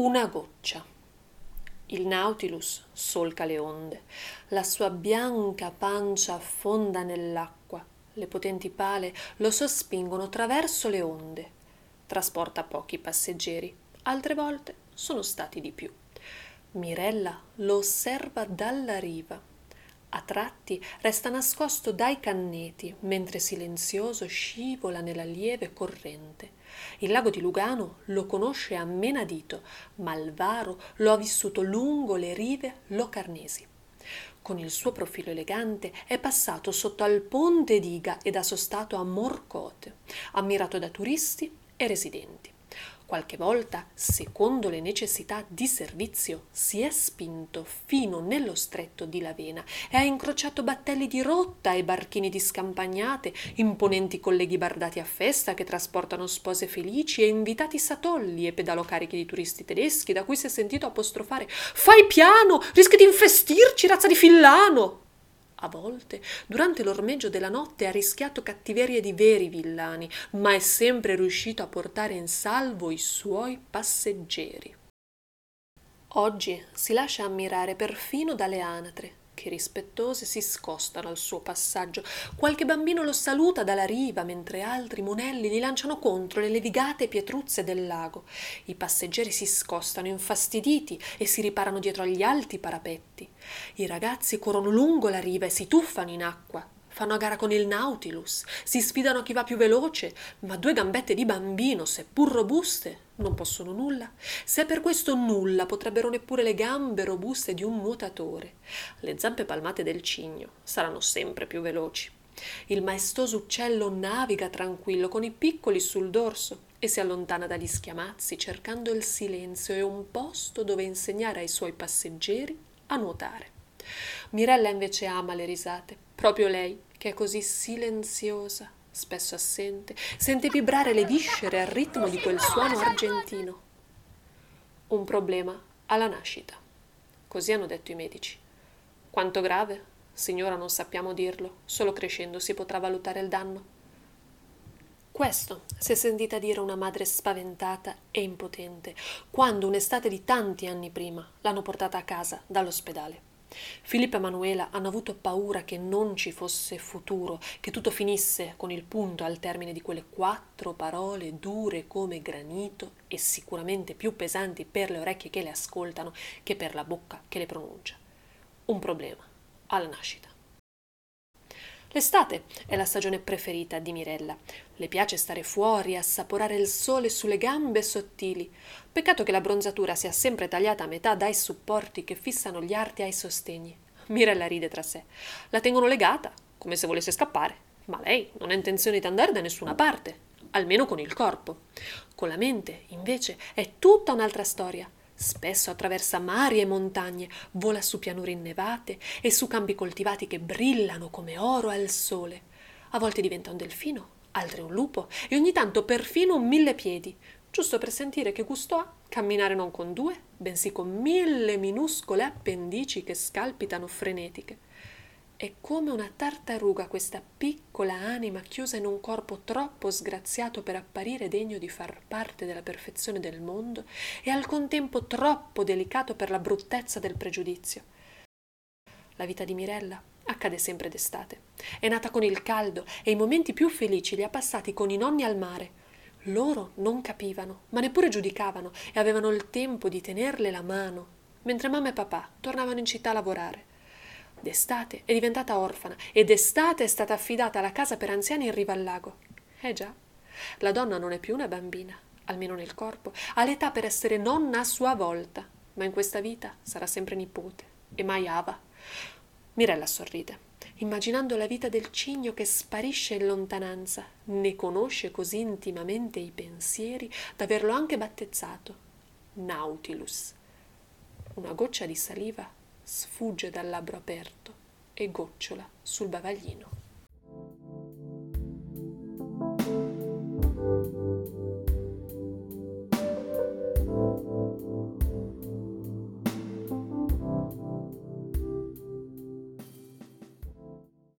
Una goccia. Il Nautilus solca le onde, la sua bianca pancia affonda nell'acqua, le potenti pale lo sospingono traverso le onde. Trasporta pochi passeggeri, altre volte sono stati di più. Mirella lo osserva dalla riva. A tratti resta nascosto dai canneti, mentre silenzioso scivola nella lieve corrente. Il lago di Lugano lo conosce a menadito, ma il Varo lo ha vissuto lungo le rive locarnesi. Con il suo profilo elegante è passato sotto al ponte d'Iga ed ha sostato a Morcote, ammirato da turisti e residenti. Qualche volta, secondo le necessità di servizio, si è spinto fino nello stretto di Lavena e ha incrociato battelli di rotta e barchini di scampagnate, imponenti colleghi bardati a festa che trasportano spose felici e invitati satolli e pedalocarichi di turisti tedeschi da cui si è sentito apostrofare Fai piano! Rischi di infestirci, razza di fillano! A volte, durante l'ormeggio della notte, ha rischiato cattiverie di veri villani, ma è sempre riuscito a portare in salvo i suoi passeggeri. Oggi si lascia ammirare perfino dalle anatre, che rispettose si scostano al suo passaggio. Qualche bambino lo saluta dalla riva, mentre altri monelli gli lanciano contro le levigate pietruzze del lago. I passeggeri si scostano infastiditi e si riparano dietro agli alti parapetti. I ragazzi corrono lungo la riva e si tuffano in acqua fanno a gara con il Nautilus, si sfidano a chi va più veloce, ma due gambette di bambino, seppur robuste, non possono nulla. Se per questo nulla, potrebbero neppure le gambe robuste di un nuotatore. Le zampe palmate del cigno saranno sempre più veloci. Il maestoso uccello naviga tranquillo con i piccoli sul dorso e si allontana dagli schiamazzi cercando il silenzio e un posto dove insegnare ai suoi passeggeri a nuotare. Mirella invece ama le risate, proprio lei, che è così silenziosa, spesso assente, sente vibrare le viscere al ritmo di quel suono argentino. Un problema alla nascita. Così hanno detto i medici. Quanto grave? Signora, non sappiamo dirlo, solo crescendo si potrà valutare il danno. Questo si è sentita dire una madre spaventata e impotente, quando un'estate di tanti anni prima l'hanno portata a casa dall'ospedale. Filippo e Manuela hanno avuto paura che non ci fosse futuro, che tutto finisse con il punto al termine di quelle quattro parole dure come granito e sicuramente più pesanti per le orecchie che le ascoltano che per la bocca che le pronuncia. Un problema alla nascita. L'estate è la stagione preferita di Mirella. Le piace stare fuori, assaporare il sole sulle gambe sottili. Peccato che la bronzatura sia sempre tagliata a metà dai supporti che fissano gli arti ai sostegni. Mirella ride tra sé. La tengono legata, come se volesse scappare, ma lei non ha intenzione di andare da nessuna parte, almeno con il corpo. Con la mente, invece, è tutta un'altra storia. Spesso attraversa mari e montagne, vola su pianure innevate e su campi coltivati che brillano come oro al sole. A volte diventa un delfino, altre un lupo e ogni tanto perfino un mille piedi, giusto per sentire che gusto ha camminare non con due, bensì con mille minuscole appendici che scalpitano frenetiche. È come una tartaruga questa piccola anima chiusa in un corpo troppo sgraziato per apparire degno di far parte della perfezione del mondo e al contempo troppo delicato per la bruttezza del pregiudizio. La vita di Mirella accade sempre d'estate. È nata con il caldo e i momenti più felici li ha passati con i nonni al mare. Loro non capivano, ma neppure giudicavano e avevano il tempo di tenerle la mano, mentre mamma e papà tornavano in città a lavorare. D'estate è diventata orfana e d'estate è stata affidata alla casa per anziani in riva al lago. Eh già, la donna non è più una bambina, almeno nel corpo, ha l'età per essere nonna a sua volta, ma in questa vita sarà sempre nipote e mai ava. Mirella sorride, immaginando la vita del cigno che sparisce in lontananza, ne conosce così intimamente i pensieri da averlo anche battezzato Nautilus. Una goccia di saliva sfugge dal labbro aperto e gocciola sul bavaglino.